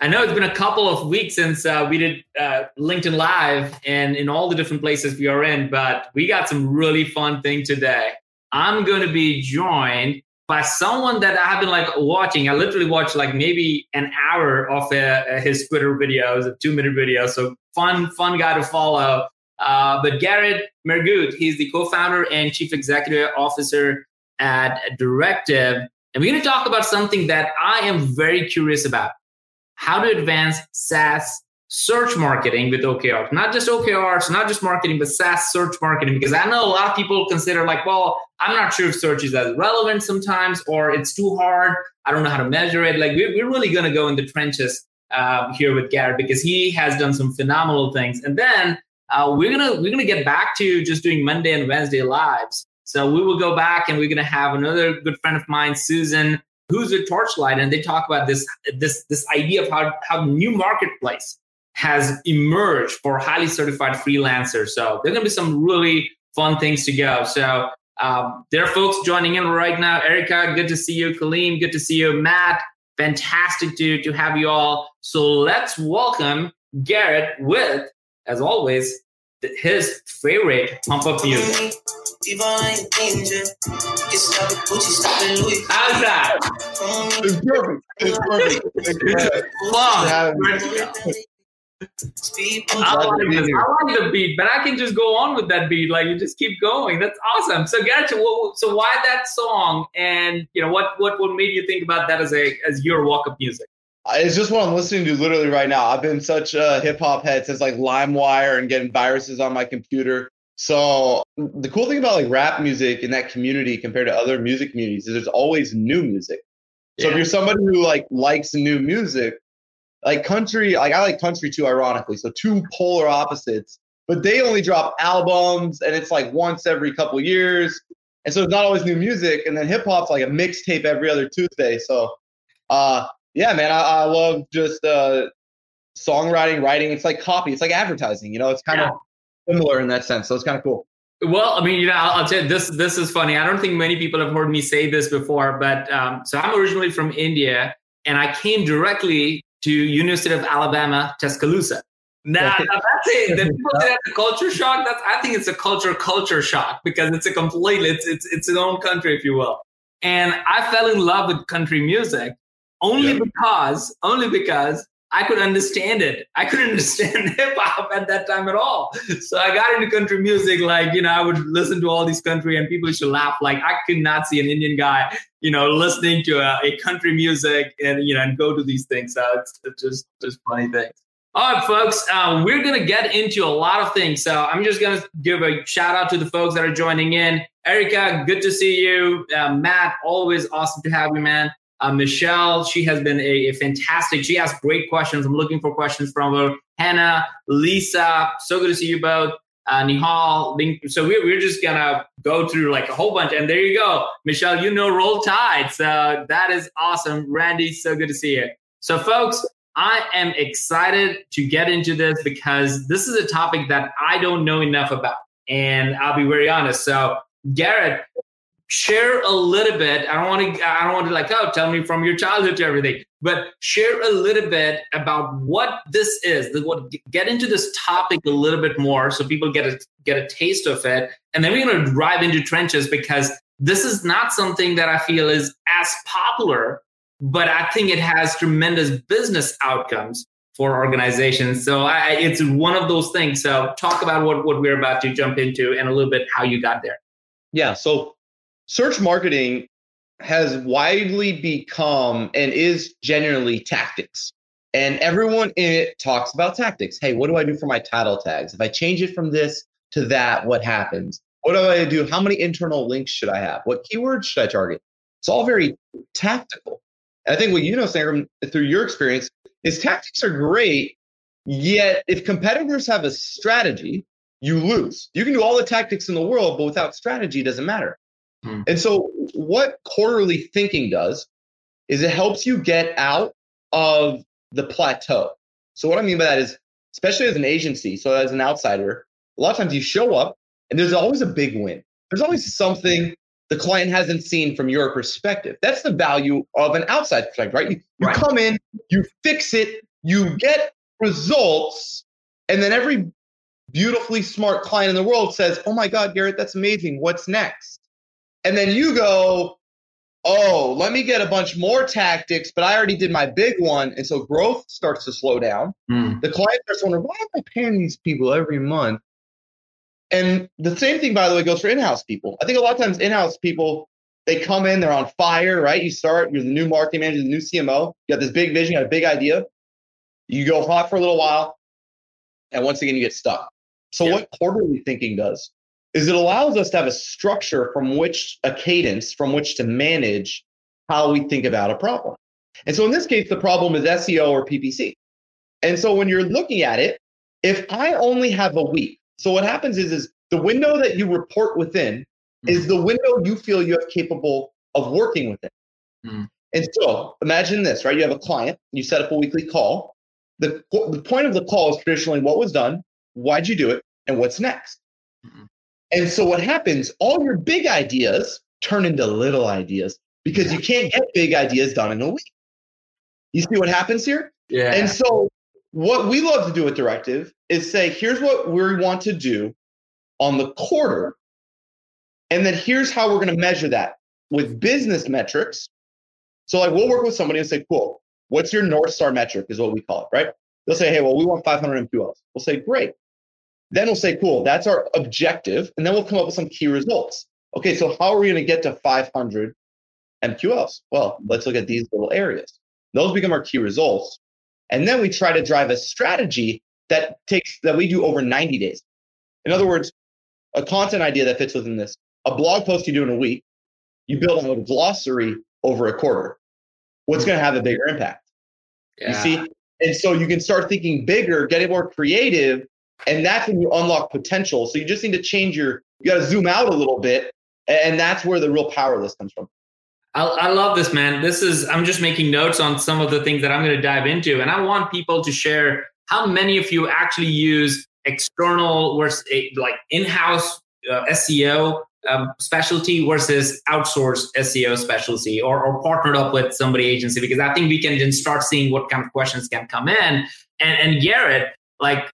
I know it's been a couple of weeks since uh, we did uh, LinkedIn Live and in all the different places we are in, but we got some really fun thing today. I'm going to be joined by someone that I've been like watching. I literally watched like maybe an hour of uh, his Twitter videos, a two minute video. So fun, fun guy to follow. Uh, but Garrett Mehrguth, he's the co-founder and chief executive officer at Directive. And we're going to talk about something that I am very curious about how to advance SaaS search marketing with OKRs. Not just OKRs, not just marketing, but SaaS search marketing. Because I know a lot of people consider, like, well, I'm not sure if search is as relevant sometimes or it's too hard. I don't know how to measure it. Like, we're, we're really going to go in the trenches um, here with Garrett because he has done some phenomenal things. And then uh, we're gonna we're gonna get back to just doing Monday and Wednesday lives. So we will go back and we're gonna have another good friend of mine, Susan, who's a Torchlight, and they talk about this this this idea of how how the new marketplace has emerged for highly certified freelancers. So there's gonna be some really fun things to go. So um, there are folks joining in right now. Erica, good to see you. Kaleem, good to see you. Matt, fantastic to to have you all. So let's welcome Garrett with, as always, his favorite pump up music. How's that? It's perfect. It's perfect. I like, this. I like the beat, but I can just go on with that beat. Like you just keep going. That's awesome. So get you. So why that song? And you know what? What what made you think about that as a as your walk up music? Uh, it's just what I'm listening to literally right now. I've been such a hip hop head since like LimeWire and getting viruses on my computer. So the cool thing about like rap music in that community compared to other music communities is there's always new music. So yeah. if you're somebody who like likes new music, like country, like I like country too, ironically. So two polar opposites, but they only drop albums and it's like once every couple years. And so it's not always new music. And then hip hop's like a mixtape every other Tuesday. So uh yeah, man, I, I love just uh songwriting, writing. It's like copy, it's like advertising, you know, it's kind of yeah. Similar in that sense. So it's kind of cool. Well, I mean, you know, I'll, I'll, tell you this. This is funny. I don't think many people have heard me say this before, but um, so I'm originally from India, and I came directly to University of Alabama, Tuscaloosa. Now, now that's it. The people say that's a culture shock. That's I think it's a culture culture shock because it's a completely it's it's it's its own country, if you will. And I fell in love with country music only yeah. because only because I could understand it. I couldn't understand hip hop at that time at all. So I got into country music. Like, you know, I would listen to all these country and people to laugh. Like, I could not see an Indian guy, you know, listening to a, a country music and, you know, and go to these things. So it's, it's just, just funny things. All right, folks, uh, we're going to get into a lot of things. So I'm just going to give a shout out to the folks that are joining in. Erica, good to see you. Uh, Matt, always awesome to have you, man. Uh, Michelle, she has been a, a, fantastic. She asked great questions. I'm looking for questions from her. Hannah, Lisa, so good to see you both. Uh, Nihal, so we're, we're just gonna go through like a whole bunch. And there you go, Michelle. You know, roll tide. So that is awesome. Randy, so good to see you. So, folks, I am excited to get into this because this is a topic that I don't know enough about, and I'll be very honest. So, Garrett, share a little bit. I don't want to. I don't want to like, oh, tell me from your childhood to everything, but share a little bit about what this is. What get into this topic a little bit more, so people get a get a taste of it, and then we're to drive into trenches because this is not something that I feel is as popular, but I think it has tremendous business outcomes for organizations. So I, it's one of those things. So talk about what what we're about to jump into and a little bit how you got there. Yeah. So search marketing has widely become and is generally tactics. And everyone in it talks about tactics. Hey, what do I do for my title tags? If I change it from this to that, what happens? What do I do? How many internal links should I have? What keywords should I target? It's all very tactical. And I think what you know, Sangram, through your experience, is tactics are great, Yet, if competitors have a strategy, you lose. You can do all the tactics in the world, but without strategy, it doesn't matter. Hmm. And so, what quarterly thinking does is it helps you get out of the plateau. So, what I mean by that is, especially as an agency, so as an outsider, a lot of times you show up and there's always a big win. There's always something the client hasn't seen from your perspective. That's the value of an outside perspective, right? You, you right. come in, you fix it, you get results, and then every beautifully smart client in the world says, Oh my God, Garrett, that's amazing. What's next? And then you go, Oh, let me get a bunch more tactics, but I already did my big one. And so growth starts to slow down. Mm. The client starts wondering, Why am I paying these people every month? And the same thing, by the way, goes for in-house people. I think a lot of times in-house people, they come in, they're on fire, right? You start, you're the new marketing manager, the new CMO, you got this big vision, you got a big idea. You go hot for a little while, and once again, you get stuck. So yeah. what quarterly thinking does is it allows us to have a structure from which a cadence from which to manage how we think about a problem. And so in this case, the problem is SEO or PPC. And so when you're looking at it, if I only have a week so what happens is, is the window that you report within mm-hmm. is the window you feel you have capable of working within. Mm-hmm. And so imagine this, right? You have a client, you set up a weekly call. The, the point of the call is traditionally what was done, why'd you do it, and what's next. Mm-hmm. And so what happens, all your big ideas turn into little ideas because you can't get big ideas done in a week. You see what happens here? Yeah. And so what we love to do with Directive is say, here's what we want to do on the quarter. And then here's how we're going to measure that with business metrics. So, like, we'll work with somebody and say, cool, what's your North Star metric, is what we call it, right? They'll say, hey, well, we want 500 MQLs. We'll say, great. Then we'll say, cool, that's our objective. And then we'll come up with some key results. Okay, so how are we going to get to 500 MQLs? Well, let's look at these little areas. Those become our key results. And then we try to drive a strategy that takes that we do over 90 days. In other words, a content idea that fits within this, a blog post you do in a week, you build a glossary over a quarter. What's going to have a bigger impact? Yeah. You see? And so you can start thinking bigger, getting more creative, and that's when you unlock potential. So you just need to change your, you got to zoom out a little bit. And that's where the real power list comes from. I, I, love this, man. This is, I'm just making notes on some of the things that I'm going to dive into. And I want people to share how many of you actually use external versus like in-house uh, SEO um, specialty versus outsourced SEO specialty or, or partnered up with somebody agency because I think we can then start seeing what kind of questions can come in. And, and Garrett, like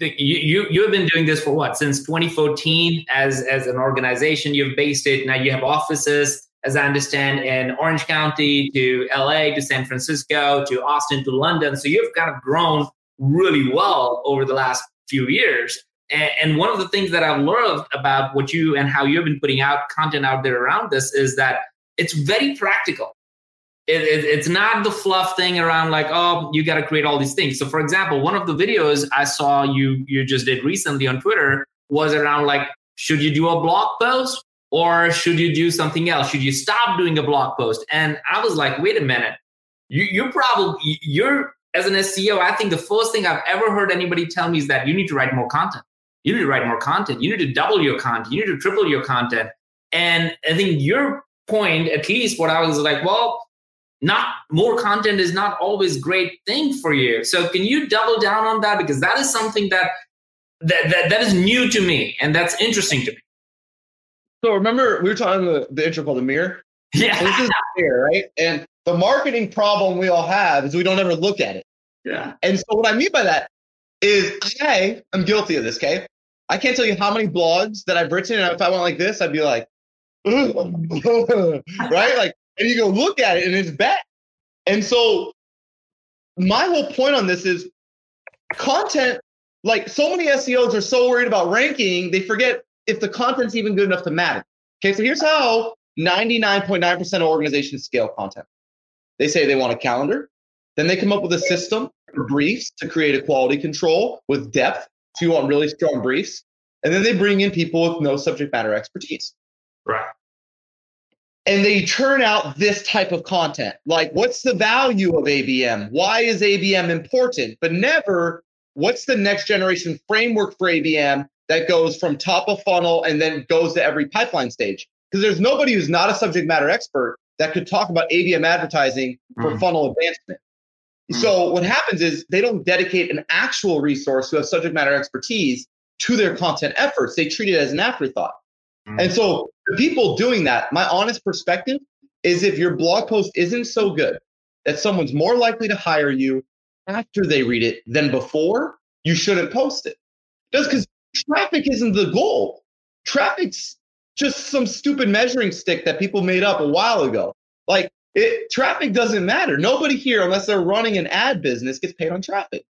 you, you have been doing this for what since 2014 as as an organization you've based it now you have offices as I understand, in Orange County to LA to San Francisco to Austin to London. So you've kind of grown really well over the last few years. And, one of the things that I've learned about what you and how you've been putting out content out there around this is that it's very practical. It, it, it's not the fluff thing around like oh you got to create all these things so for example one of the videos i saw you you just did recently on twitter was around like should you do a blog post or should you do something else? Should you stop doing a blog post? And I was like, wait a minute. You, you're probably, you're, as an SEO, I think the first thing I've ever heard anybody tell me is that you need to write more content. You need to write more content. You need to double your content. You need to triple your content. And I think your point, at least what I was like, well, not more content is not always great thing for you. So can you double down on that? Because that is something that that, that, that is new to me and that's interesting to me. So remember, we were talking the, the intro called the mirror. Yeah, this is the mirror, right? And the marketing problem we all have is we don't ever look at it. Yeah. And so what I mean by that is I am guilty of this. Okay, I can't tell you how many blogs that I've written, and if I went like this, I'd be like, right? Like, and you go look at it, and it's bad. And so my whole point on this is content. Like so many SEOs are so worried about ranking, they forget if the content's even good enough to matter. Okay, so here's how 99.9% of organizations scale content. They say they want a calendar, then they come up with a system for briefs to create a quality control with depth. So you want really strong briefs. And then they bring in people with no subject matter expertise. Right. And they churn out this type of content. Like, what's the value of ABM? Why is ABM important? But never what's the next generation framework for ABM that goes from top of funnel and then goes to every pipeline stage? Because there's nobody who's not a subject matter expert that could talk about ABM advertising for mm. funnel advancement. Mm. So what happens is they don't dedicate an actual resource who has subject matter expertise to their content efforts. They treat it as an afterthought. Mm. And so the people doing that, my honest perspective is if your blog post isn't so good that someone's more likely to hire you after they read it than before, you shouldn't post it. Just because traffic isn't the goal. Traffic's just some stupid measuring stick that people made up a while ago. Like it, traffic doesn't matter. Nobody here, unless they're running an ad business, gets paid on traffic.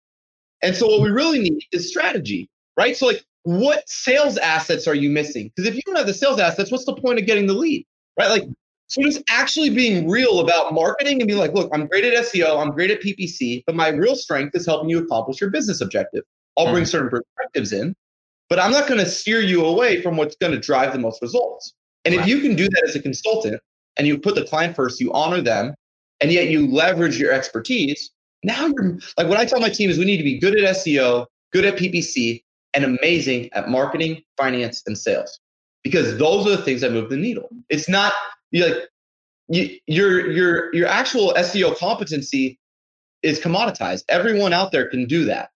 And so what we really need is strategy, right? So like, what sales assets are you missing? Because if you don't have the sales assets, what's the point of getting the lead, right? Like, so just actually being real about marketing and be like, look, I'm great at SEO, I'm great at PPC, but my real strength is helping you accomplish your business objective. I'll bring mm-hmm. certain perspectives in, but I'm not going to steer you away from what's going to drive the most results. And if you can do that as a consultant and you put the client first, you honor them, and yet you leverage your expertise, now you're like what I tell my team is we need to be good at SEO, good at PPC, and amazing at marketing, finance, and sales. Because those are the things that move the needle. It's not you like you, your your your actual SEO competency is commoditized. Everyone out there can do that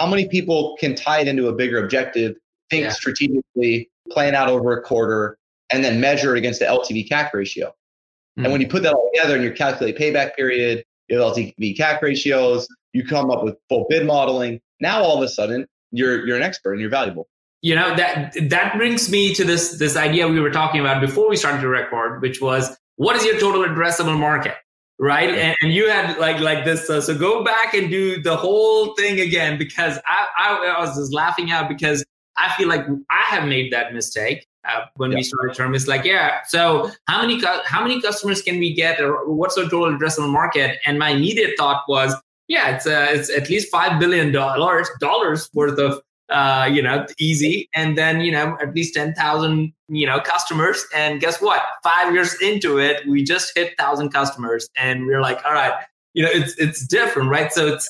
how many people can tie it into a bigger objective, think yeah. strategically, plan out over a quarter, and then measure it against the LTV CAC ratio? Mm-hmm. And when you put that all together and you calculate payback period, your LTV CAC ratios, you come up with full bid modeling. Now all of a sudden you're you're an expert and you're valuable. You know that that brings me to this this idea we were talking about before we started to record, which was what is your total addressable market? right and, and, you had like like this uh, so go back and do the whole thing again because I, I, I was just laughing out because i feel like i have made that mistake uh, when yeah. we started term it's like yeah so how many how many customers can we get or what's our total addressable market and my immediate thought was yeah it's uh, it's at least five billion dollars dollars worth of uh, you know, easy. And then, you know, at least 10,000, you know, customers. And guess what? Five years into it, we just hit thousand customers and we're like, all right, you know, it's, it's different, right? So it's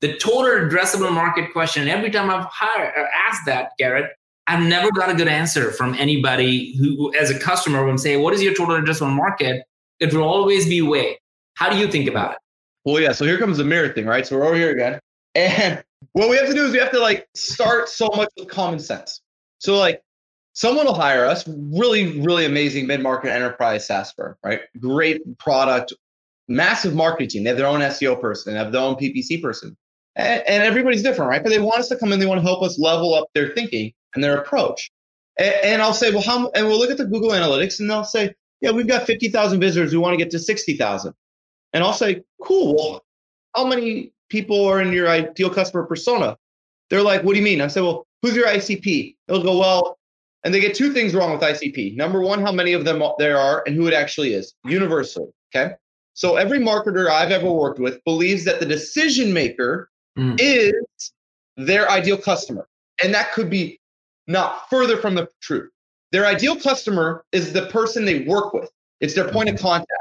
the total addressable market question. Every time I've hired, uh, asked that, Garrett, I've never got a good answer from anybody who, as a customer, when say, what is your total addressable market? It will always be way. How do you think about it? Well, yeah. So here comes the mirror thing, right? So we're over here again. And what we have to do is we have to like start so much with common sense. So like someone will hire us, really, really amazing mid-market enterprise SaaS firm, right? Great product, massive marketing team. They have their own SEO person, they have their own PPC person. And, and everybody's different, right? But they want us to come in, they want to help us level up their thinking and their approach. And, and I'll say, well, how, and we'll look at the Google Analytics and they'll say, yeah, we've got 50,000 visitors. We want to get to 60,000. And I'll say, cool. Well, how many people are in your ideal customer persona. They're like, what do you mean? I said, well, who's your ICP? They'll go, well, and they get two things wrong with ICP. Number one, how many of them there are and who it actually is, universally. Okay. So every marketer I've ever worked with believes that the decision maker mm. is their ideal customer. And that could be not further from the truth. Their ideal customer is the person they work with. It's their point of mm-hmm. contact.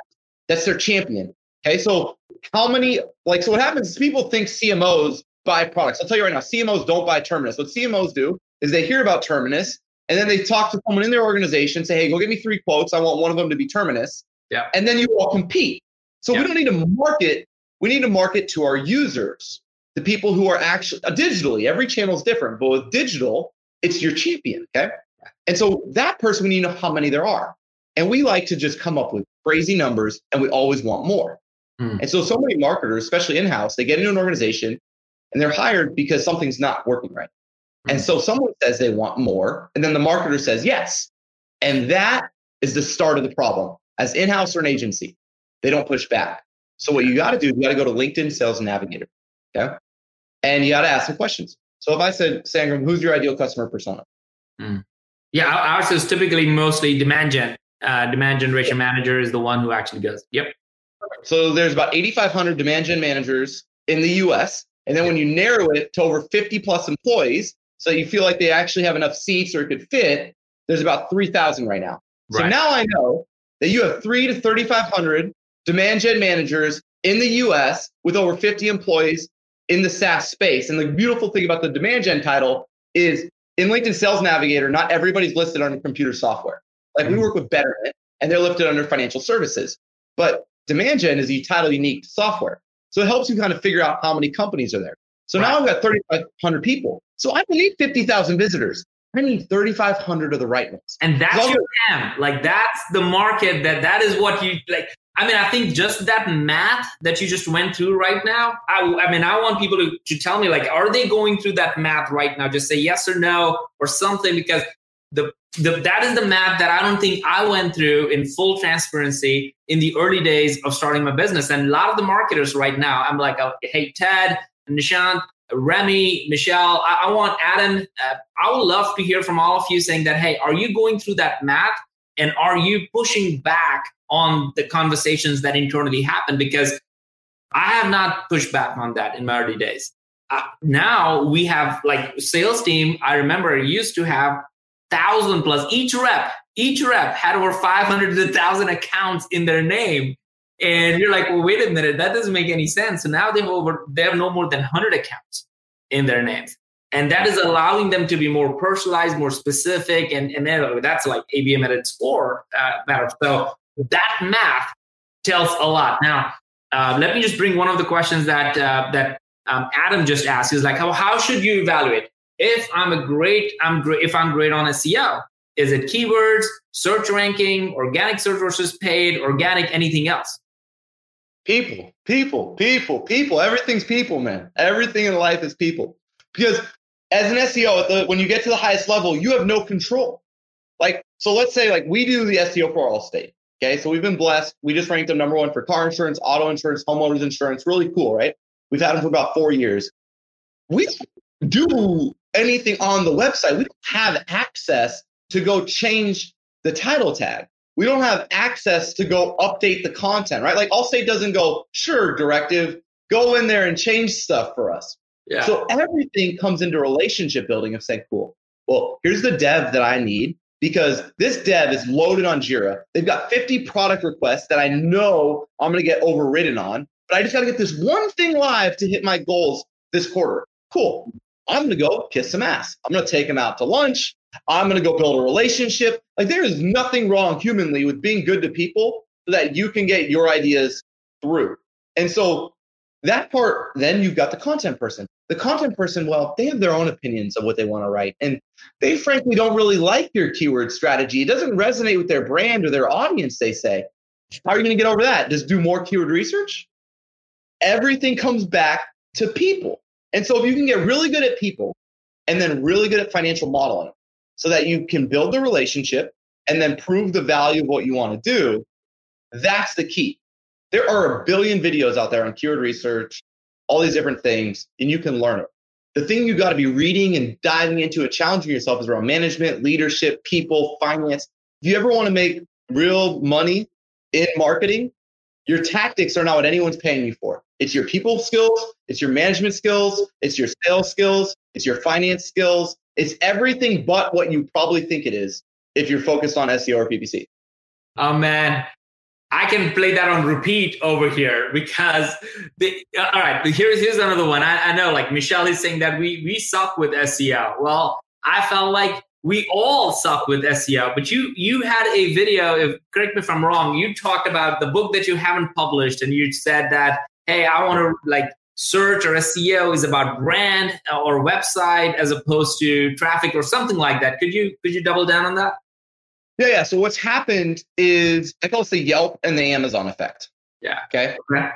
That's their champion. Okay, so how many like so what happens is people think CMOs buy products. I'll tell you right now, CMOs don't buy Terminus. What CMOs do is they hear about Terminus and then they talk to someone in their organization, say, hey, go get me three quotes. I want one of them to be Terminus. Yeah. And then you all compete. So yeah. we don't need to market, we need to market to our users, the people who are actually uh, digitally. Every channel is different, but with digital, it's your champion. Okay. And so that person, we need to know how many there are. And we like to just come up with crazy numbers and we always want more. Mm. And so, so many marketers, especially in house, they get into an organization and they're hired because something's not working right. Mm. And so, someone says they want more, and then the marketer says yes. And that is the start of the problem. As in house or an agency, they don't push back. So, what you got to do, you got to go to LinkedIn Sales Navigator. Okay. And you got to ask some questions. So, if I said, Sangram, who's your ideal customer persona? Mm. Yeah, ours is typically mostly demand gen. Uh, demand generation manager is the one who actually goes, yep, so there's about 8,500 demand gen managers in the US. And then when you narrow it to over 50 plus employees, so you feel like they actually have enough seats or it could fit, there's about 3,000 right now. Right. So now I know that you have three to 3,500 demand gen managers in the US with over 50 employees in the SaaS space. And the beautiful thing about the demand gen title is in LinkedIn Sales Navigator, not everybody's listed under computer software. Like we mm-hmm. work with Betterment and they're listed under financial services. But demand gen is a title unique software. So it helps you kind of figure out how many companies are there. So right. now I've got 3,500 people. So I don't need 50,000 visitors. I need 3,500 of the right ones. And that's so your TAM. Like that's the market that that is what you like. I mean, I think just that math that you just went through right now. I, I mean, I want people to, to tell me like, are they going through that math right now? Just say yes or no or something because the, the that is the math that I don't think I went through in full transparency in the early days of starting my business. And a lot of the marketers right now, I'm like, oh, hey, Ted, Nishant, Remy, Michelle, I, I want Adam. Uh, I would love to hear from all of you saying that, hey, are you going through that math? And are you pushing back on the conversations that internally happen? Because I have not pushed back on that in my early days. Uh, now we have like sales team. I remember used to have thousand plus each rep. Each rep had over 500 to 1,000 accounts in their name. And you're like, well, wait a minute, that doesn't make any sense. So now they have over, they have no more than 100 accounts in their names. And that is allowing them to be more personalized, more specific. And, and that's like ABM at its core uh, matter. So that math tells a lot. Now, uh, let me just bring one of the questions that, uh, that um, Adam just asked is like, how, how should you evaluate if I'm a great, I'm great, if I'm great on SEO? Is it keywords, search ranking, organic search versus paid, organic, anything else? People, people, people, people. Everything's people, man. Everything in life is people. Because as an SEO, the, when you get to the highest level, you have no control. Like, so let's say like we do the SEO for Allstate. Okay. So we've been blessed. We just ranked them number one for car insurance, auto insurance, homeowners insurance. Really cool, right? We've had them for about four years. We do anything on the website. We don't have access to go change the title tag we don't have access to go update the content, right? Like Allstate doesn't go, sure, directive, go in there and change stuff for us. Yeah. So everything comes into relationship building of saying, cool, well, here's the dev that I need because this dev is loaded on Jira. They've got 50 product requests that I know I'm going to get overridden on, but I just got to get this one thing live to hit my goals this quarter. Cool. I'm going to go kiss some ass. I'm going to take them out to lunch. I'm going to go build a relationship. Like there is nothing wrong humanly with being good to people so that you can get your ideas through. And so that part, then you've got the content person. The content person, well, they have their own opinions of what they want to write. And they frankly don't really like your keyword strategy. It doesn't resonate with their brand or their audience, they say. How are you going to get over that? Just do more keyword research? Everything comes back to people. And so if you can get really good at people and then really good at financial modeling, so that you can build the relationship and then prove the value of what you want to do. That's the key. There are a billion videos out there on keyword research, all these different things, and you can learn it. The thing you got to be reading and diving into and challenging yourself is around management, leadership, people, finance. If you ever want to make real money in marketing, your tactics are not what anyone's paying you for. It's your people skills, it's your management skills, it's your sales skills, it's your finance skills, it's everything but what you probably think it is if you're focused on SEO or PPC. Oh man, I can play that on repeat over here because the, uh, all right, here's here's another one. I, I know like Michelle is saying that we we suck with SEO. Well, I felt like we all suck with SEO, but you you had a video, if correct me if I'm wrong, you talked about the book that you haven't published and you said that, hey, I want to like search or SEO is about brand uh, or website as opposed to traffic or something like that. Could you could you double down on that? Yeah, yeah. So what's happened is I call it the Yelp and the Amazon effect. Yeah. Okay. okay.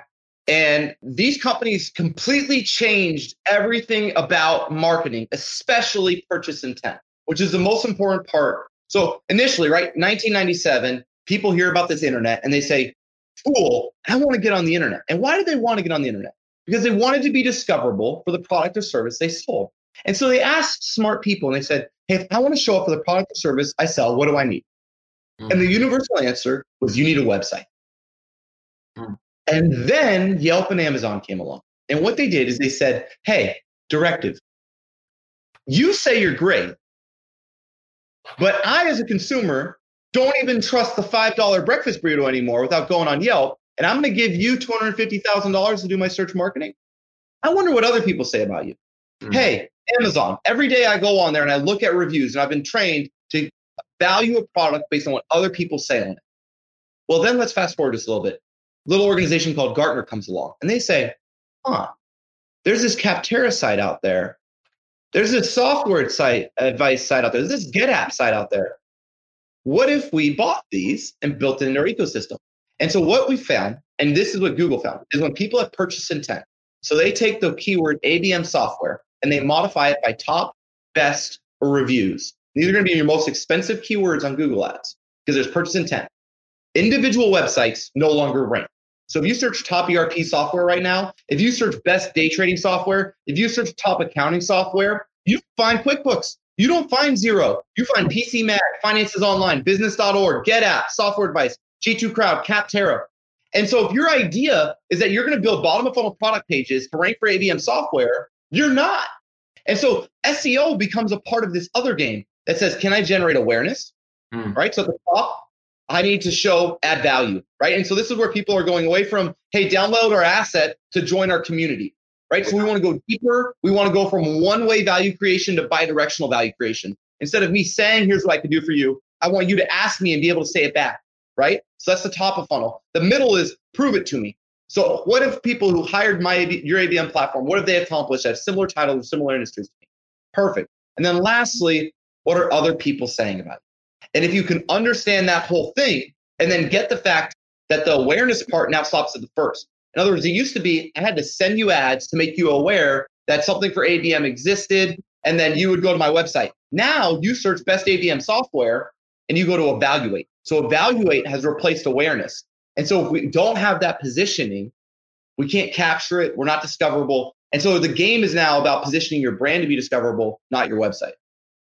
And these companies completely changed everything about marketing, especially purchase intent, which is the most important part. So initially, right, 1997, people hear about this internet and they say, "Cool, I want to get on the internet." And why did they want to get on the internet? because they wanted to be discoverable for the product or service they sold. And so they asked smart people and they said, Hey, if I want to show up for the product or service I sell, what do I need? Mm. And the universal answer was you need a website. Mm. And then Yelp and Amazon came along. And what they did is they said, Hey, directive, you say you're great, but I, as a consumer, don't even trust the $5 breakfast burrito anymore without going on Yelp and I'm going to give you $250,000 to do my search marketing. I wonder what other people say about you. Mm-hmm. Hey, Amazon, every day I go on there and I look at reviews and I've been trained to value a product based on what other people say on it. Well, then let's fast forward just a little bit. Little organization called Gartner comes along and they say, huh, there's this Capterra site out there. There's this software site advice site out there. There's this GetApp site out there. What if we bought these and built it in our ecosystem? And so what we found, and this is what Google found, is when people have purchase intent, so they take the keyword ABM software and they modify it by top, best, or reviews. These are going to be your most expensive keywords on Google Ads because there's purchase intent. Individual websites no longer rank. So if you search top ERP software right now, if you search best day trading software, if you search top accounting software, you find QuickBooks. You don't find Xero. You find PC Mag, Finances Online, Business.org, GetApp, Software Advice, G2 Crowd, Capterra. And so if your idea is that you're going to build bottom of funnel product pages to rank for ABM software, you're not. And so SEO becomes a part of this other game that says, can I generate awareness? Mm. Right. So at the top, I need to show add value, right? And so this is where people are going away from, hey, download our asset to join our community, right? So we want to go deeper. We want to go from one way value creation to bi-directional value creation. Instead of me saying, here's what I can do for you, I want you to ask me and be able to say it back, right? So that's the top of funnel. The middle is prove it to me. So what if people who hired my your ABM platform, what have they accomplished at similar titles, similar industries to me? Perfect. And then lastly, what are other people saying about it? And if you can understand that whole thing and then get the fact that the awareness part now stops at the first. In other words, it used to be I had to send you ads to make you aware that something for ABM existed, and then you would go to my website. Now you search best ABM software and you go to evaluate. So evaluate has replaced awareness. And so if we don't have that positioning, we can't capture it. We're not discoverable. And so the game is now about positioning your brand to be discoverable, not your website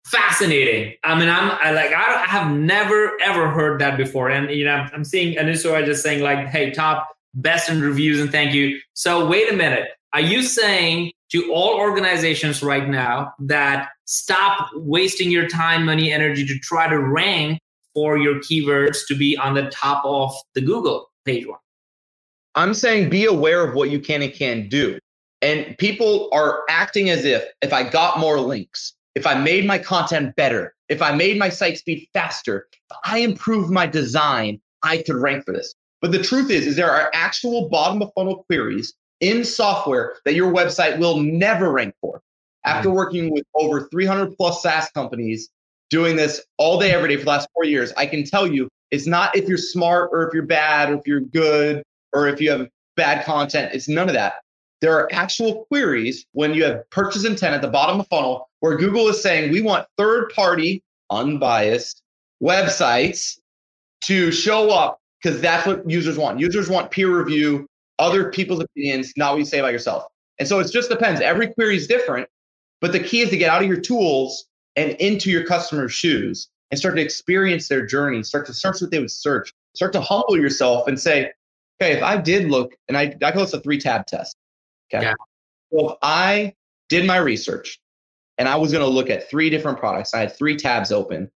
fascinating. I mean, I'm I like I, I, have never ever heard that before, and you know, I'm, seeing Anisora just saying like, "Hey, top best in reviews and thank you." So wait a minute, are you saying to all organizations right now that stop wasting your time, money, energy to try to rank for your keywords to be on the top of the Google page one? I'm saying be aware of what you can and can't do. And people are acting as if if I got more links, if I made my content better, if I made my site speed faster, if I improved my design, I could rank for this. But the truth is, is there are actual bottom of funnel queries in software that your website will never rank for. After mm-hmm. working with over 300 plus SaaS companies doing this all day, every day for the last four years, I can tell you it's not if you're smart or if you're bad or if you're good or if you have bad content. It's none of that there are actual queries when you have purchase intent at the bottom of funnel where Google is saying we want third party, unbiased websites to show up because that's what users want. Users want peer review, other people's opinions, not what you say about yourself. And so it just depends. Every query is different, but the key is to get out of your tools and into your customer's shoes and start to experience their journey, start to search what they would search, start to humble yourself and say, okay, if I did look, and I, I call this a three tab test. Okay. Yeah. So if I did my research and I was going to look at three different products, I had three tabs open.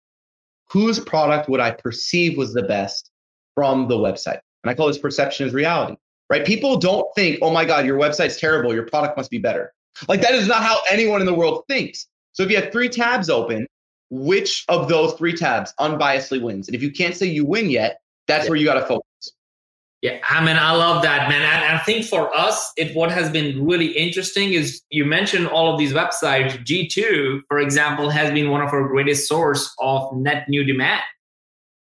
Whose product would I perceive was the best from the website? And I call this perception is reality, right? People don't think, oh my God, your website's terrible. Your product must be better. Like that is not how anyone in the world thinks. So if you have three tabs open, which of those three tabs unbiasedly wins? And if you can't say you win yet, that's yeah. where you got to focus. Yeah, I mean, I love that, man. And I think for us, it what has been really interesting is you mentioned all of these websites. G2, for example, has been one of our greatest source of net new demand.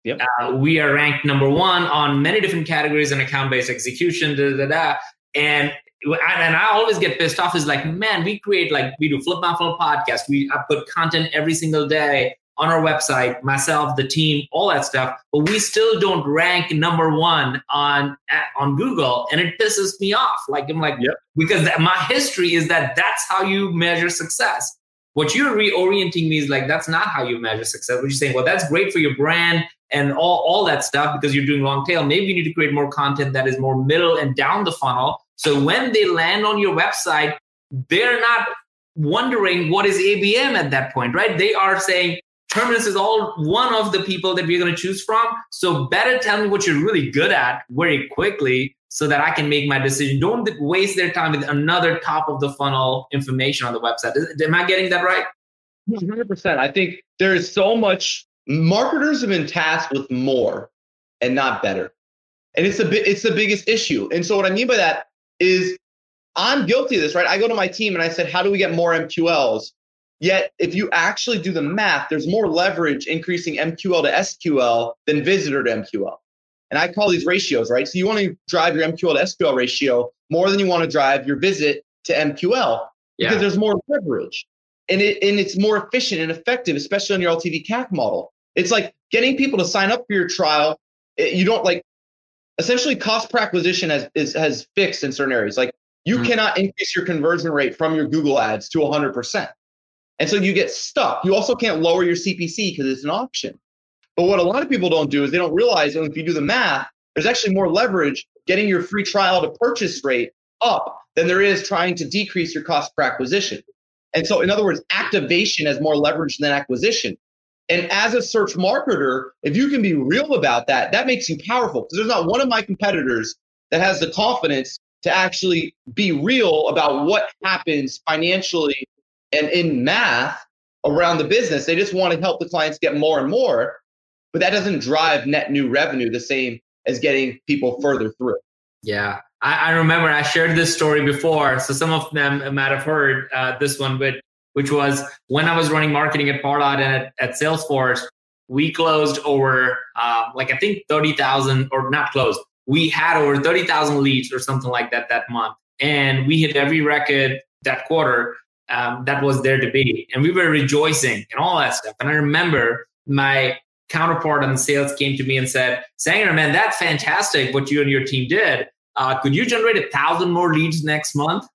Yep. Uh, we are ranked number one on many different categories and account-based execution, da, da, da. And and I always get pissed off is like, man, we create like we do flip my funnel podcast. We I put content every single day on our website, myself, the team, all that stuff, but we still don't rank number one on on Google, and it pisses me off. Like I'm like, yep. because my history is that that's how you measure success. What you're reorienting me is like that's not how you measure success. What you're saying, well, that's great for your brand and all all that stuff because you're doing long tail. Maybe you need to create more content that is more middle and down the funnel. So when they land on your website, they're not wondering what is ABM at that point, right? They are saying, Terminus is all one of the people that we're going to choose from. So better tell me what you're really good at very quickly so that I can make my decision. Don't waste their time with another top of the funnel information on the website. Am I getting that right? 100%. I think there is so much. Marketers have been tasked with more and not better. And it's the it's the biggest issue. And so what I mean by that is I'm guilty of this, right? I go to my team and I said, how do we get more MQLs? Yet, if you actually do the math, there's more leverage increasing MQL to SQL than visitor to MQL. And I call these ratios, right? So you want to drive your MQL to SQL ratio more than you want to drive your visit to MQL because yeah. there's more leverage. And, it, and it's more efficient and effective, especially on your LTV CAC model. It's like getting people to sign up for your trial. It, you don't like essentially cost per acquisition has is, has fixed in certain areas. Like you mm-hmm. cannot increase your conversion rate from your Google ads to 100%. And so you get stuck. You also can't lower your CPC because it's an auction. But what a lot of people don't do is they don't realize that if you do the math, there's actually more leverage getting your free trial to purchase rate up than there is trying to decrease your cost per acquisition. And so, in other words, activation has more leverage than acquisition. And as a search marketer, if you can be real about that, that makes you powerful because there's not one of my competitors that has the confidence to actually be real about what happens financially and in math around the business. They just want to help the clients get more and more, but that doesn't drive net new revenue the same as getting people further through. Yeah. I, I remember I shared this story before. So some of them might have heard uh, this one, but which was when I was running marketing at Pardot and at, at Salesforce, we closed over uh, like I think 30,000 or not closed. We had over 30,000 leads or something like that that month. And we hit every record that quarter um, that was there to be. And we were rejoicing and all that stuff. And I remember my counterpart on sales came to me and said, Sangram, man, that's fantastic what you and your team did. Uh, could you generate a thousand more leads next month?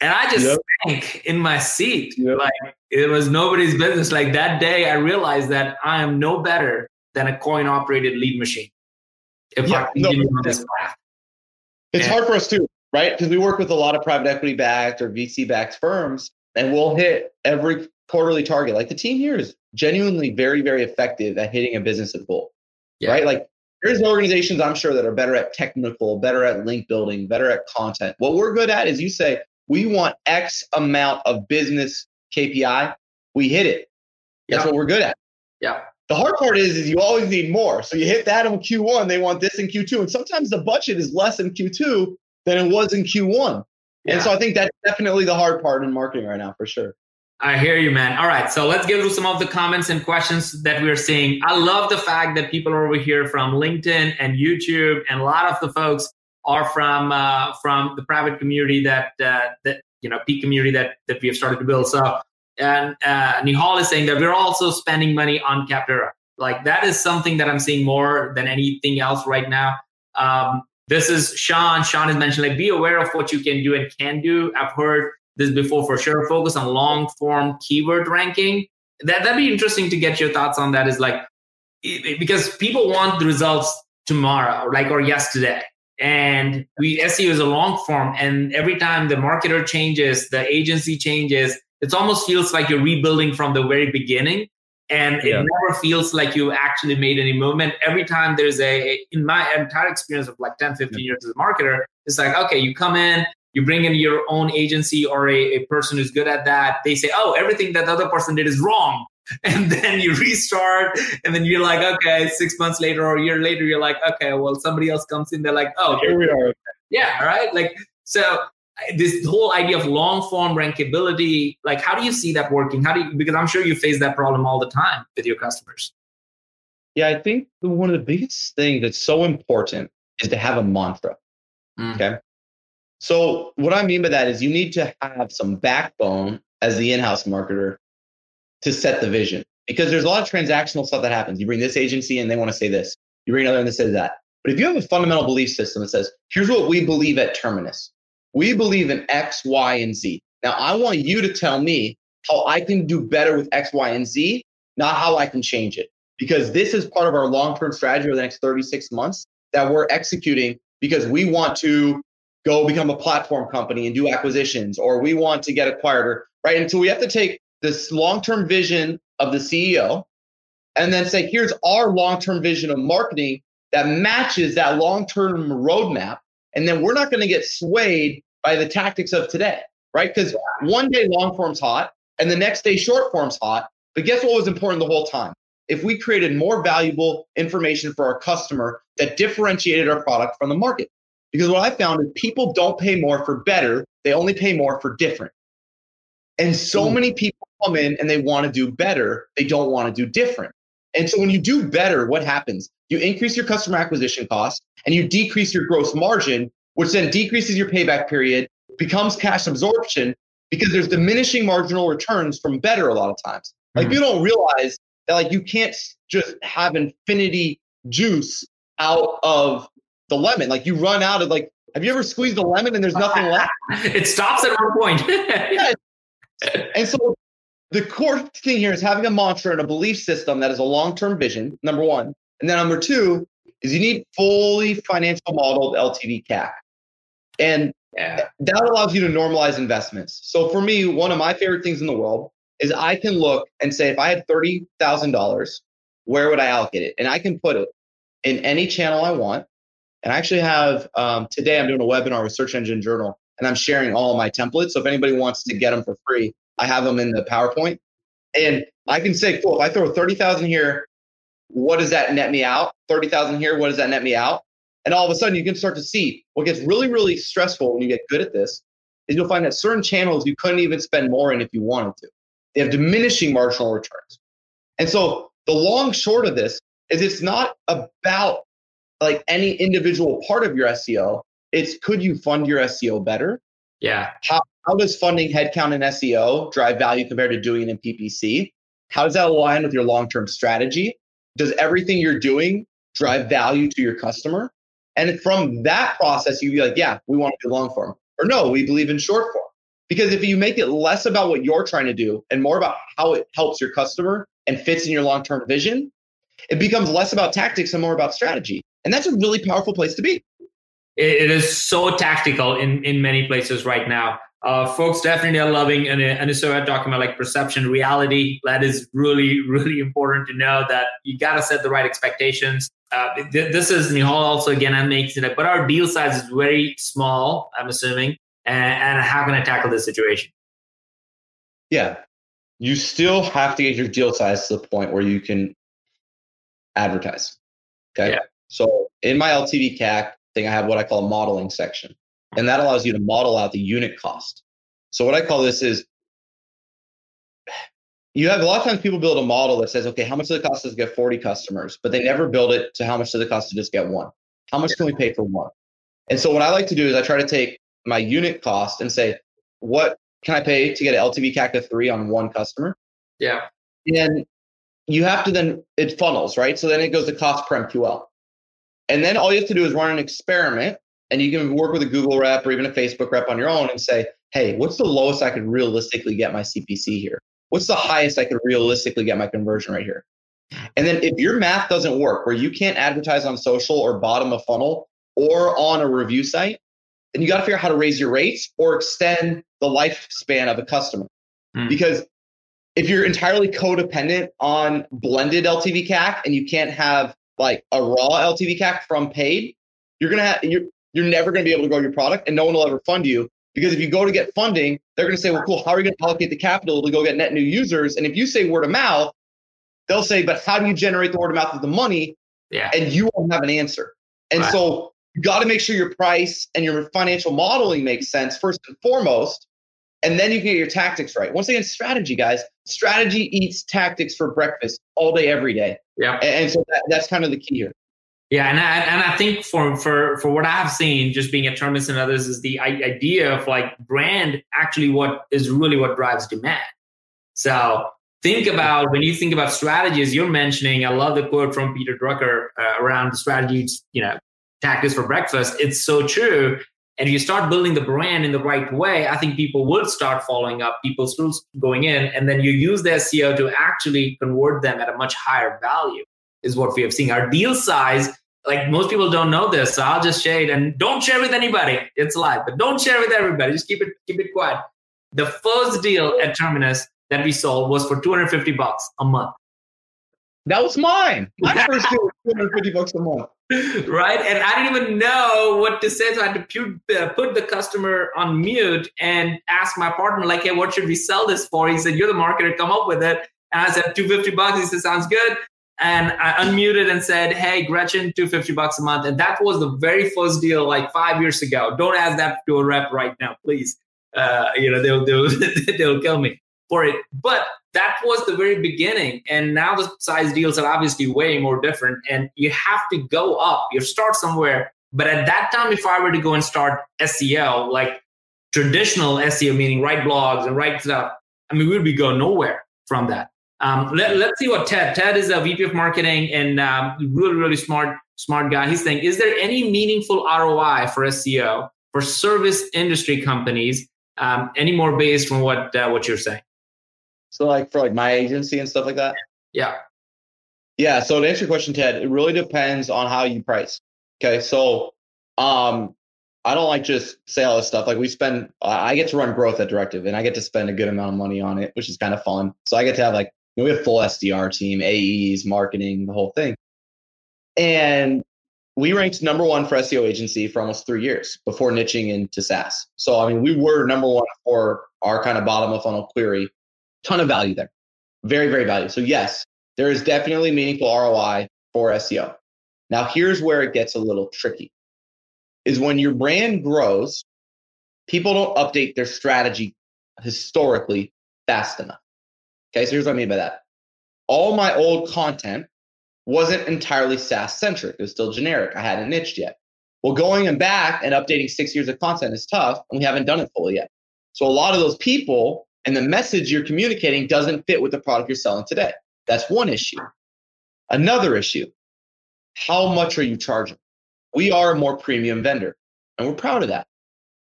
And I just yep. sank in my seat. Yep. Like it was nobody's business. Like that day, I realized that I am no better than a coin operated lead machine. If yeah, I continue no, on this path. It's and, hard for us too right? Because we work with a lot of private equity backed or VC backed firms, and we'll hit every quarterly target. Like the team here is genuinely very, very effective at hitting a business goal, yeah. right? Like there's organizations I'm sure that are better at technical, better at link building, better at content. What we're good at is you say, we want X amount of business KPI, we hit it. That's yeah. what we're good at. Yeah. The hard part is, is you always need more. So you hit that in Q1, they want this in Q2. And sometimes the budget is less in Q2 than it was in Q1. Yeah. And so I think that's definitely the hard part in marketing right now, for sure. I hear you, man. All right, so let's get through some of the comments and questions that we're seeing. I love the fact that people are over here from LinkedIn and YouTube, and a lot of the folks are from uh, from the private community that uh, that you know peak community that that we have started to build. So, and uh, Nihal is saying that we're also spending money on Capterra. Like that is something that I'm seeing more than anything else right now. Um, this is Sean. Sean has mentioned like be aware of what you can do and can do. I've heard this before for sure. Focus on long form keyword ranking. That that'd be interesting to get your thoughts on. That is like because people want the results tomorrow, or like or yesterday. And we SEO is a long form, and every time the marketer changes, the agency changes, it almost feels like you're rebuilding from the very beginning and it never feels like you actually made any movement every time there's a in my entire experience of like 10 15 yeah. years as a marketer it's like okay you come in you bring in your own agency or a, a person who's good at that they say oh everything that the other person did is wrong. And then you restart and then you're like okay six months later or a year later you're like okay well somebody else comes in they're like oh here we are. yeah right? Like so this whole idea of long form rankability like how do you see that working? How do you because i'm sure you face that problem all the time with your customers. Yeah i think one of the biggest things that's so important is to have a mantra mm. okay so what i mean by that is you need to have some backbone as the in-house marketer to set the vision. Because there's a lot of transactional stuff that happens. You bring this agency and they want to say this. You bring another and they say that. But if you have a fundamental belief system that says here's what we believe at terminus. We believe in X, Y, and Z. Now, I want you to tell me how I can do better with X, Y, and Z, not how I can change it. Because this is part of our long term strategy over the next 36 months that we're executing because we want to go become a platform company and do acquisitions, or we want to get acquired, or, right? And so we have to take this long term vision of the CEO and then say, here's our long term vision of marketing that matches that long term roadmap And then we're not going to get swayed by the tactics of today, right? Because one day long form's hot and the next day short form's hot. But guess what was important the whole time? If we created more valuable information for our customer that differentiated our product from the market. Because what I found is people don't pay more for better, they only pay more for different. And so mm. many people come in and they want to do better, they don't want to do different. And so when you do better, what happens? You increase your customer acquisition cost and you decrease your gross margin, which then decreases your payback period, becomes cash absorption because there's diminishing marginal returns from better a lot of times. Like you don't realize that like you can't just have infinity juice out of the lemon. Like you run out of like have you ever squeezed a lemon and there's nothing left? it stops at one point. yeah. And so the core thing here is having a mantra and a belief system that is a long-term vision, number one. And then number two is you need fully financial modeled LTV CAC. And yeah. that allows you to normalize investments. So for me, one of my favorite things in the world is I can look and say, if I had $30,000, where would I allocate it? And I can put it in any channel I want. And I actually have, um, today I'm doing a webinar with Search Engine Journal and I'm sharing all my templates. So if anybody wants to get them for free, I have them in the PowerPoint, and I can say, cool. If I throw thirty thousand here, what does that net me out? Thirty thousand here, what does that net me out? And all of a sudden, you can start to see what gets really, really stressful when you get good at this is you'll find that certain channels you couldn't even spend more in if you wanted to. They have diminishing marginal returns. And so the long short of this is it's not about like any individual part of your SEO. It's could you fund your SEO better? Yeah. How, how does funding headcount in SEO drive value compared to doing it in PPC? How does that align with your long term strategy? Does everything you're doing drive value to your customer? And from that process, you'd be like, yeah, we want to do long form. Or no, we believe in short form. Because if you make it less about what you're trying to do and more about how it helps your customer and fits in your long term vision, it becomes less about tactics and more about strategy. And that's a really powerful place to be. it is so tactical in, in many places right now. Uh, folks definitely are loving and and so I'm talking about like perception reality. That is really really important to know that you got to set the right expectations. Uh, th- this is Nihal also again I'm making it up, but our deal size is very small I'm assuming and, and how can I tackle this situation. Yeah. You still have to get your deal size to the point where you can advertise. Okay? Yeah. So in my LTV CAC thing I have what I call a modeling section and that allows you to model out the unit cost. So what I call this is you have a lot of times people build a model that says, okay, how much does it cost to get 40 customers? But they never build it to how much does it cost to just get one? How much can we pay for one? And so what I like to do is I try to take my unit cost and say, what can I pay to get an LTV CAC of three on one customer? Yeah. And you have to then, it funnels, right? So then it goes to cost per MQL. And then all you have to do is run an experiment and you can work with a Google rep or even a Facebook rep on your own and say, hey, what's the lowest I could realistically get my CPC here? What's the highest I could realistically get my conversion right here? And then if your math doesn't work, where you can't advertise on social or bottom of funnel or on a review site, then you got to figure out how to raise your rates or extend the lifespan of a customer. Mm. Because if you're entirely codependent on blended LTV CAC and you can't have like a raw LTV CAC from paid, you're gonna have you're you're never going to be able to grow your product and no one will ever fund you. Because if you go to get funding, they're going to say, well, cool, how are you going to allocate the capital to go get net new users? And if you say word of mouth, they'll say, but how do you generate the word of mouth of the money? Yeah. And you won't have an answer. And right. so you got to make sure your price and your financial modeling makes sense first and foremost. And then you can get your tactics right. Once again, strategy, guys. Strategy eats tactics for breakfast all day, every day. Yeah. And, so that, that's kind of the key here. Yeah, and I, and I think for for for what I've seen, just being at Terminus and others, is the idea of like brand actually what is really what drives demand. So think about when you think about strategies you're mentioning. I love the quote from Peter Drucker uh, around the strategies, you know, tactics for breakfast. It's so true. And you start building the brand in the right way, I think people would start following up. People still going in, and then you use their SEO to actually convert them at a much higher value. Is what we have seen. Our deal size like most people don't know this, so I'll just share it and don't share with anybody. It's live, but don't share with everybody. Just keep it keep it quiet. The first deal at Terminus that we sold was for 250 bucks a month. That was mine. My first deal was 250 bucks a month. Right. And I didn't even know what to say. So I had to uh, put the customer on mute and ask my partner, like, hey, what should we sell this for? He said, You're the marketer, come up with it. And I said, 250 bucks. He said, Sounds good. And I unmuted and said, Hey, Gretchen, 250 bucks a month. And that was the very first deal like five years ago. Don't ask that to a rep right now, please. Uh, you know, they'll, they'll, they'll kill me for it. But that was the very beginning. And now the size deals are obviously way more different. And you have to go up. You start somewhere. But at that time, if I were to go and start SEO, like traditional SEO, meaning write blogs and write stuff, I mean, we'd be going nowhere from that. Um, let, us see what Ted. Ted is a VP of marketing and um, really, really smart, smart guy. He's saying, is there any meaningful ROI for SEO for service industry companies? Um, any more based on what uh, what you're saying? So like for like my agency and stuff like that? Yeah. Yeah. So to answer your question, Ted, it really depends on how you price. Okay. So um I don't like just say all this stuff. Like we spend I get to run growth at Directive and I get to spend a good amount of money on it, which is kind of fun. So I get to have like you know, we have full SDR team, AEs, marketing, the whole thing. And we ranked number one for SEO agency for almost three years before niching into SaaS. So I mean, we were number one for our kind of bottom of funnel query ton of value there. Very, very value. So yes, there is definitely meaningful ROI for SEO. Now here's where it gets a little tricky is when your brand grows, people don't update their strategy historically fast enough. Okay, so here's what I mean by that. All my old content wasn't entirely SaaS centric. It was still generic. I hadn't niched yet. Well, going and back and updating six years of content is tough, and we haven't done it fully yet. So a lot of those people and the message you're communicating doesn't fit with the product you're selling today. That's one issue. Another issue how much are you charging? We are a more premium vendor, and we're proud of that.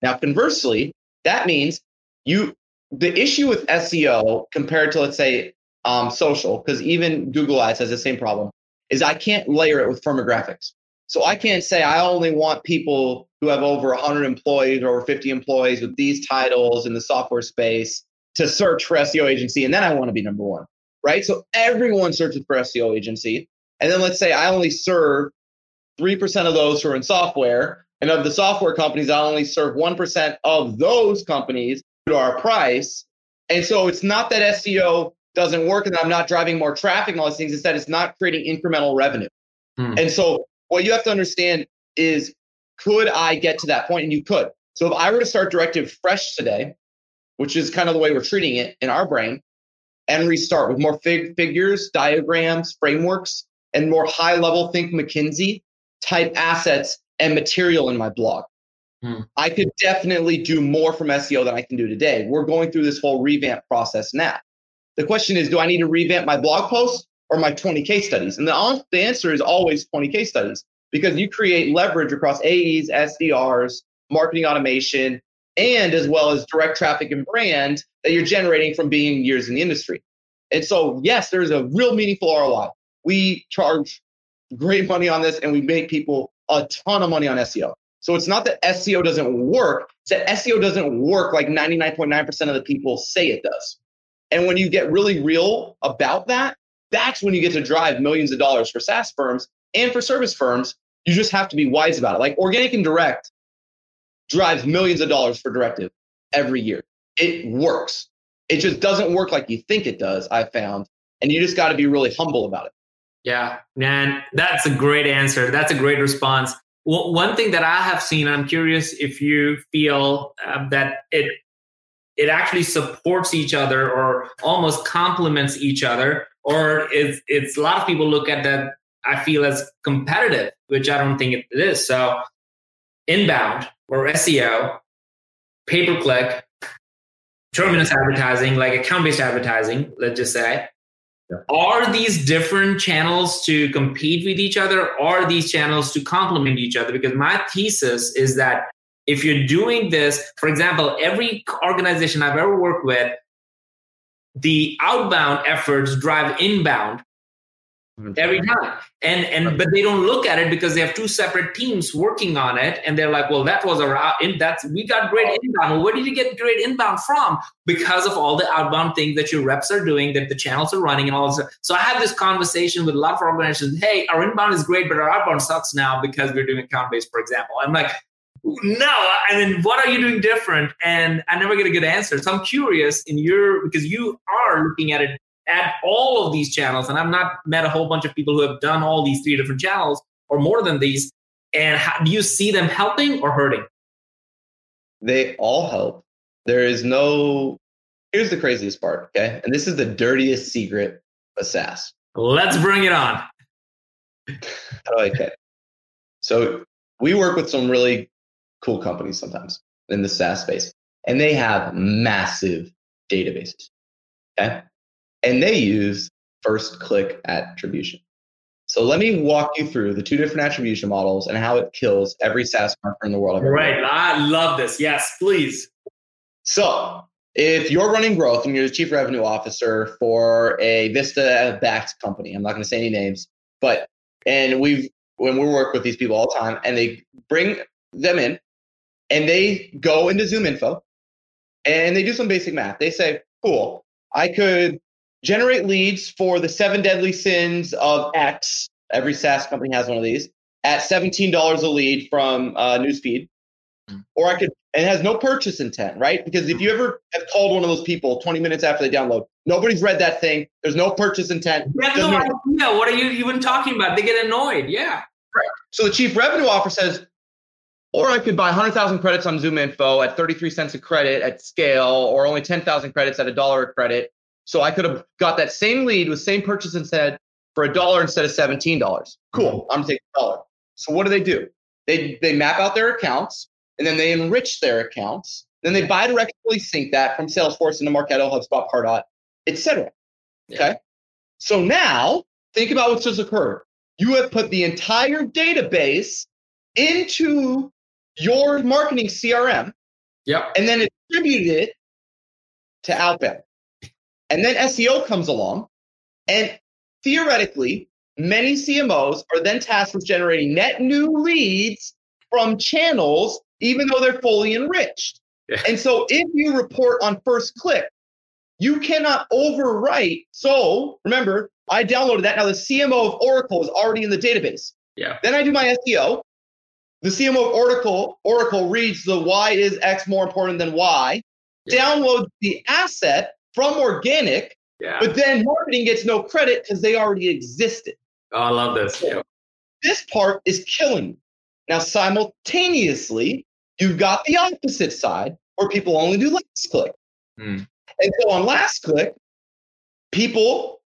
Now, conversely, that means you the issue with SEO compared to let's say um, social, because even Google Ads has the same problem, is I can't layer it with firmographics. So I can't say I only want people who have over 100 employees or over 50 employees with these titles in the software space to search for SEO agency, and then I want to be number one, right? So everyone searches for SEO agency. And then let's say I only serve 3% of those who are in software. And of the software companies, I only serve 1% of those companies to our price. And so it's not that SEO doesn't work and I'm not driving more traffic and all these things. Instead, it's not creating incremental revenue. Hmm. And so what you have to understand is could I get to that point? And you could. So if I were to start Directive fresh today, which is kind of the way we're treating it in our brain, and restart with more fig- figures, diagrams, frameworks, and more high level think McKinsey type assets and material in my blog. Hmm. I could definitely do more from SEO than I can do today. We're going through this whole revamp process now. The question is, do I need to revamp my blog posts or my 20 case studies? And the, the answer is always 20 case studies because you create leverage across AEs, SDRs, marketing automation, and as well as direct traffic and brand that you're generating from being years in the industry. And so, yes, there's a real meaningful ROI. We charge great money on this and we make people a ton of money on SEO. So it's not that SEO doesn't work, it's that SEO doesn't work like 99.9% of the people say it does. And when you get really real about that, that's when you get to drive millions of dollars for SaaS firms and for service firms. You just have to be wise about it. Like organic and direct drives millions of dollars for Directive every year. It works. It just doesn't work like you think it does, I found. And you just got to be really humble about it. Yeah, man, that's a great answer. That's a great response. Well, one thing that I have seen, I'm curious if you feel uh, that it it actually supports each other or almost complements each other, or it's it's a lot of people look at that I feel as competitive, which I don't think it is. So inbound or SEO, pay per click, terminus advertising, like account based advertising, let's just say. Yeah. Are these different channels to compete with each other? Are these channels to complement each other? Because my thesis is that if you're doing this, for example, every organization I've ever worked with, the outbound efforts drive inbound Mm-hmm. every time and and but they don't look at it because they have two separate teams working on it. And they're like well that was in that's we got great inbound. Well, where did you get great inbound from? Because of all the outbound things that your reps are doing that the channels are running and all this. So i had this conversation with a lot of organizations. Hey our inbound is great but our outbound sucks now because we're doing account based for example. I'm like no i mean what are you doing different? And i never get a good answer. So i'm curious in your because you are looking at it at all of these channels, and I've not met a whole bunch of people who have done all these three different channels or more than these. And how, do you see them helping or hurting? They all help. There is no. Here's the craziest part, okay? And this is the dirtiest secret of SaaS. Let's bring it on. okay. So we work with some really cool companies sometimes in the SaaS space, and they have massive databases. Okay and they use first click attribution. So let me walk you through the two different attribution models and how it kills every SaaS marketer in the world. Right. I love this. Yes, please. So if you're running growth and you're the chief revenue officer for a Vista backed company, I'm not going to say any names, but and we've when we work with these people all the time and they bring them in and they go into ZoomInfo and they do some basic math. They say, cool, I could generate leads for the seven deadly sins of X. Every SaaS company has one of these at $17 a lead from uh, Newsfeed. Hmm. Or I could, and it has no purchase intent, right? Because if you ever have called one of those people 20 minutes after they download, nobody's read that thing. There's no purchase intent. Yeah, no idea. What are you even talking about? They get annoyed. Yeah. Right. So the chief revenue officer says, or I could buy 100,000 credits on ZoomInfo at 33 cents a credit at scale, or only 10,000 credits at a dollar a credit. So I could have got that same lead with same purchase instead for a dollar instead of $17. Cool. Mm-hmm. I'm gonna take a dollar. So what do they do? They they map out their accounts and then they enrich their accounts. Then they bi-directionally sync that from Salesforce into Marketo, HubSpot, Pardot, etc. Okay. So now think about what's just occurred. You have put the entire database into your marketing CRM. Yep. And then attributed it to outbound. And then SEO comes along, and theoretically, many CMOs are then tasked with generating net new leads from channels, even though they're fully enriched. Yeah. And so if you report on first click, you cannot overwrite. So remember, I downloaded that. Now the CMO of Oracle is already in the database. Yeah. Then I do my SEO. The CMO of Oracle, Oracle reads the why is X more important than Y, yeah. downloads the asset, from organic, yeah. but then marketing gets no credit because they already existed. Oh, I love this. Yeah. This part is killing. Me. Now, simultaneously, you've got the opposite side where people only do last click. Hmm. And so on last click, people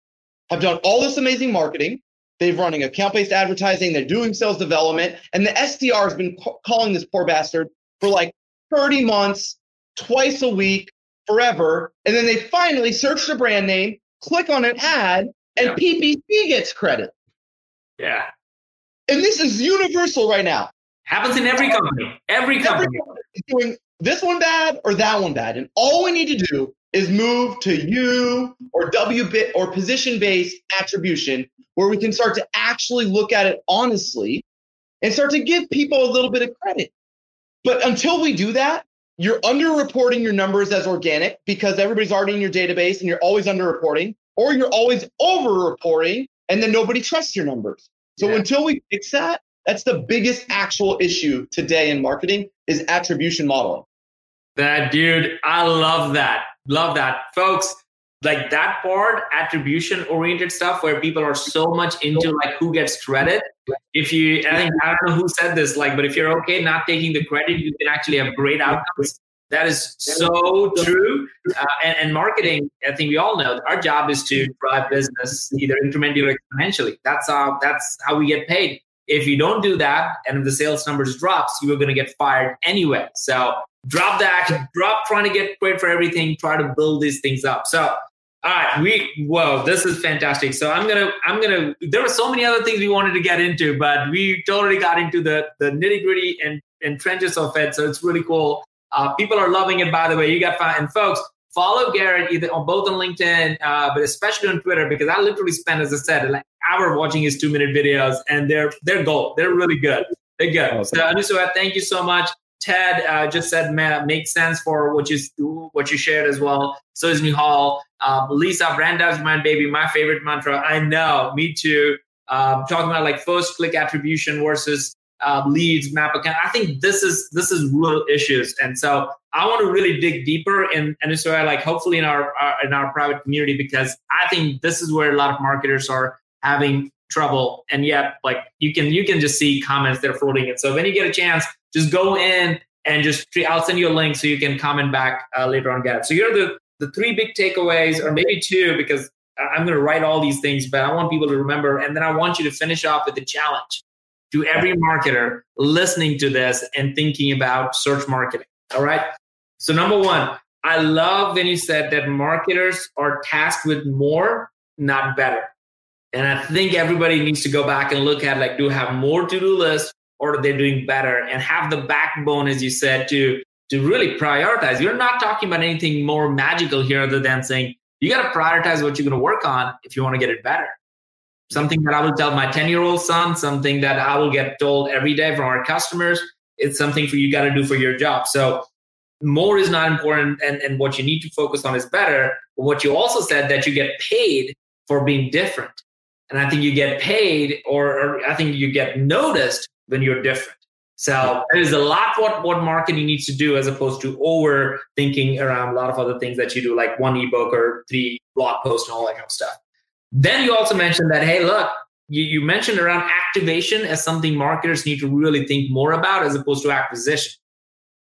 have done all this amazing marketing. They're running account based advertising. They're doing sales development. And the SDR has been ca- calling this poor bastard for like 30 months, twice a week, forever. And then they finally search the brand name, click on an ad, and yeah. PPC gets credit. Yeah. And this is universal right now. Happens in every company. Every company. Every company is doing this one bad or that one bad. And all we need to do is move to U or W bit or position based attribution where we can start to actually look at it honestly and start to give people a little bit of credit. But until we do that, you're underreporting your numbers as organic because everybody's already in your database and you're always underreporting, or you're always overreporting and then nobody trusts your numbers. So yeah. until we fix that, that's the biggest actual issue today in marketing is attribution modeling. That dude, I love that. Love that. Folks, like that part, attribution oriented stuff where people are so much into like who gets credit. If you, I think, I don't know who said this, like, but if you're okay not taking the credit, you can actually have great outcomes. That is so true. Uh, and, and, marketing, I think we all know our job is to drive business either incrementally or exponentially. That's how, that's how we get paid. If you don't do that and if the sales numbers drops, you are going to get fired anyway. So drop that, drop trying to get credit for everything, try to build these things up. So all right, we whoa, this is fantastic. So I'm gonna I'm gonna. There were so many other things we wanted to get into, but we totally got into the the nitty gritty and and trenches of it. So it's really cool. Uh, people are loving it. By the way, you got fun. And folks, follow Garrett either on both on LinkedIn, uh, but especially on Twitter because I literally spend, as I said, like hour watching his two minute videos, and they're they're gold. They're really good. They're good. Awesome. So Anusua, thank you so much. Ted uh, just said man, makes sense for what you what you shared as well. So is Nihal. Um, Lisa, brand does mind, baby. My favorite mantra. I know, me too. Um, talking about like first click attribution versus uh, leads, map account. I think this is this is real issues, and so I want to really dig deeper in and so I like hopefully in our, our in our private community because I think this is where a lot of marketers are having trouble, and yet like you can you can just see comments they're floating. And so when you get a chance, just go in and just I'll send you a link so you can comment back uh, later on. Get so here are the the three big takeaways, or maybe two, because I'm going to write all these things, but I want people to remember, and then I want you to finish off with the challenge to every marketer listening to this and thinking about search marketing. All right. So, number one, I love when you said that marketers are tasked with more, not better. And I think everybody needs to go back and look at like, do have more to do list or they're doing better and have the backbone, as you said, to to really prioritize. You're not talking about anything more magical here other than saying you got to prioritize what you're going to work on if you want to get it better something that I will tell my 10 year old son, something that I will get told every day from our customers. It's something for you got to do for your job. So more is not important and, and what you need to focus on is better. But what you also said that you get paid for being different. And I think you get paid or, or I think you get noticed when you're different. So there is a lot what, what marketing needs to do as opposed to overthinking around a lot of other things that you do, like one ebook or three blog posts and all that kind of stuff. Then you also mentioned that, hey, look, you, you mentioned around activation as something marketers need to really think more about as opposed to acquisition.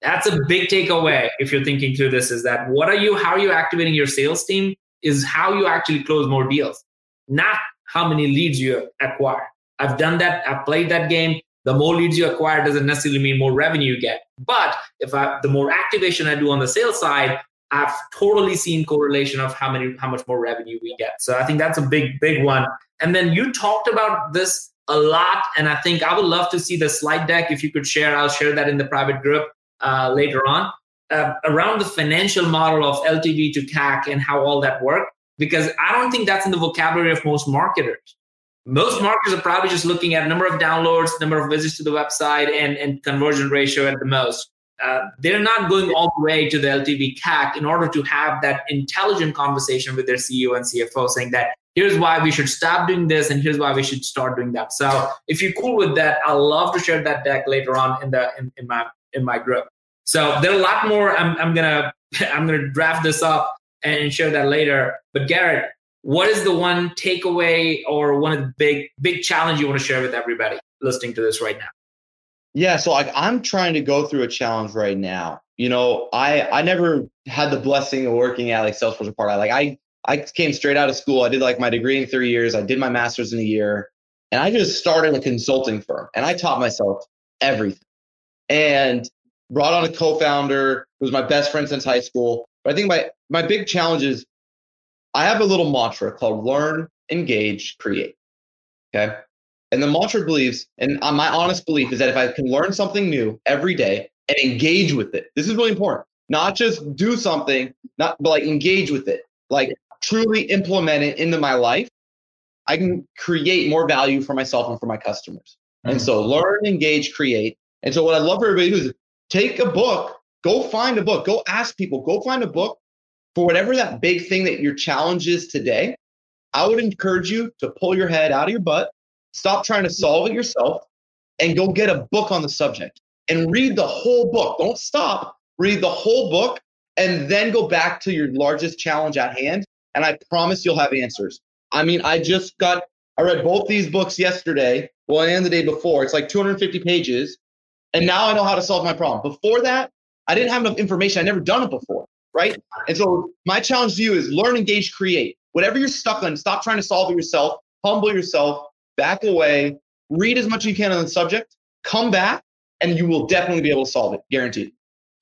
That's a big takeaway if you're thinking through this is that what are you, how are you activating your sales team is how you actually close more deals, not how many leads you acquire. I've done that, I've played that game. The more leads you acquire doesn't necessarily mean more revenue you get. But if I, the more activation I do on the sales side, I've totally seen correlation of how many how much more revenue we get. So I think that's a big big one. And then you talked about this a lot, and I think I would love to see the slide deck if you could share. I'll share that in the private group uh, later on uh, around the financial model of LTV to CAC and how all that work. Because I don't think that's in the vocabulary of most marketers. Most marketers are probably just looking at number of downloads, number of visits to the website, and, and conversion ratio at the most. Uh, they're not going all the way to the LTV CAC in order to have that intelligent conversation with their CEO and CFO saying that here's why we should stop doing this and here's why we should start doing that. So if you're cool with that, I'll love to share that deck later on in the in, in my in my group. So there are a lot more. I'm I'm gonna I'm gonna draft this up and share that later. But Garrett, what is the one takeaway or one of the big big challenge you want to share with everybody listening to this right now? Yeah, so like I'm trying to go through a challenge right now. You know, I I never had the blessing of working at like Salesforce or Part. Like I I came straight out of school. I did like my degree in three years. I did my master's in a year, and I just started a consulting firm. And I taught myself everything, and brought on a co-founder who was my best friend since high school. But I think my my big challenge is I have a little mantra called learn, engage, create. Okay. And the mantra believes, and my honest belief is that if I can learn something new every day and engage with it, this is really important. Not just do something, not but like engage with it, like truly implement it into my life. I can create more value for myself and for my customers. Mm-hmm. And so learn, engage, create. And so what I love for everybody to do is take a book, go find a book, go ask people, go find a book for whatever that big thing that your challenge is today. I would encourage you to pull your head out of your butt Stop trying to solve it yourself and go get a book on the subject and read the whole book. Don't stop. Read the whole book and then go back to your largest challenge at hand. And I promise you'll have answers. I mean, I just got, I read both these books yesterday, well, and the day before. It's like 250 pages. And now I know how to solve my problem. Before that, I didn't have enough information. I never done it before. Right. And so my challenge to you is learn, engage, create. Whatever you're stuck on, stop trying to solve it yourself, humble yourself, back away, read as much as you can on the subject, come back, and you will definitely be able to solve it, guaranteed.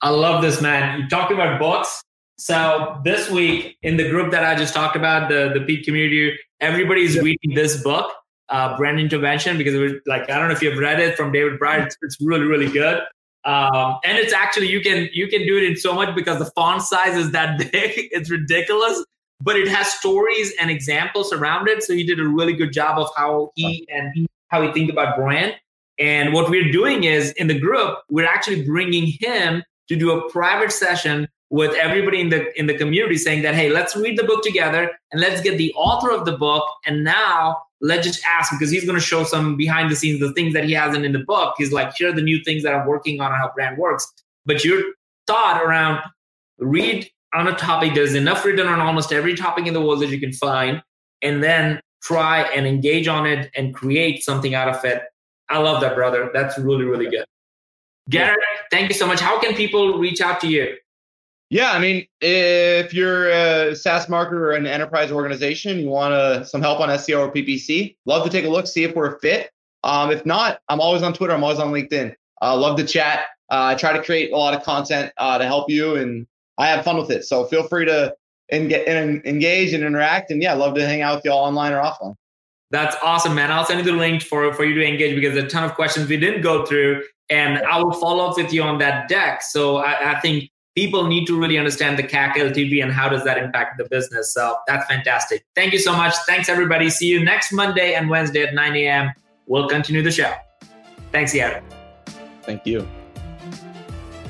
I love this, man. You talked about books. So this week in the group that I just talked about, the the Peak community, everybody's yep. reading this book, uh, Brand Intervention, because it was like I don't know if you've read it from David Brier. It's, it's really really good. Um, and it's actually you can you can do it in so much because the font size is that big. It's ridiculous, but it has stories and examples around it. So he did a really good job of how he and how he think about brand. And what we're doing is in the group, we're actually bringing him to do a private session with everybody in the in the community saying that hey let's read the book together and let's get the author of the book. And now let's just ask because he's going to show some behind the scenes the things that he hasn't in the book. He's like here are the new things that i'm working on and how brand works. But your thought around read on a topic there's enough written on almost every topic in the world that you can find and then try and engage on it and create something out of it. I love that brother. That's really really good garrett thank you so much how can people reach out to you yeah, I mean, if you're a SaaS marketer or an enterprise organization, you want uh, some help on SEO or PPC, love to take a look, see if we're a fit. Um, if not, I'm always on Twitter. I'm always on LinkedIn. Uh, love to chat. Uh, I try to create a lot of content uh, to help you, and I have fun with it. So feel free to engage and interact. And yeah, love to hang out with you all online or offline. That's awesome, man. I'll send you the link for, for you to engage because there's a ton of questions we didn't go through, and I will follow up with you on that deck. So I, I think people need to really understand the CAC LTV and how does that impact the business. So that's fantastic. Thank you so much. Thanks, everybody. See you next Monday and Wednesday at 9 a.m. We'll continue the show. Thanks, Yair. Thank you.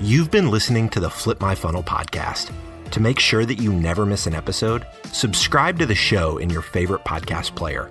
You've been listening to the Flip My Funnel podcast. To make sure that you never miss an episode, subscribe to the show in your favorite podcast player.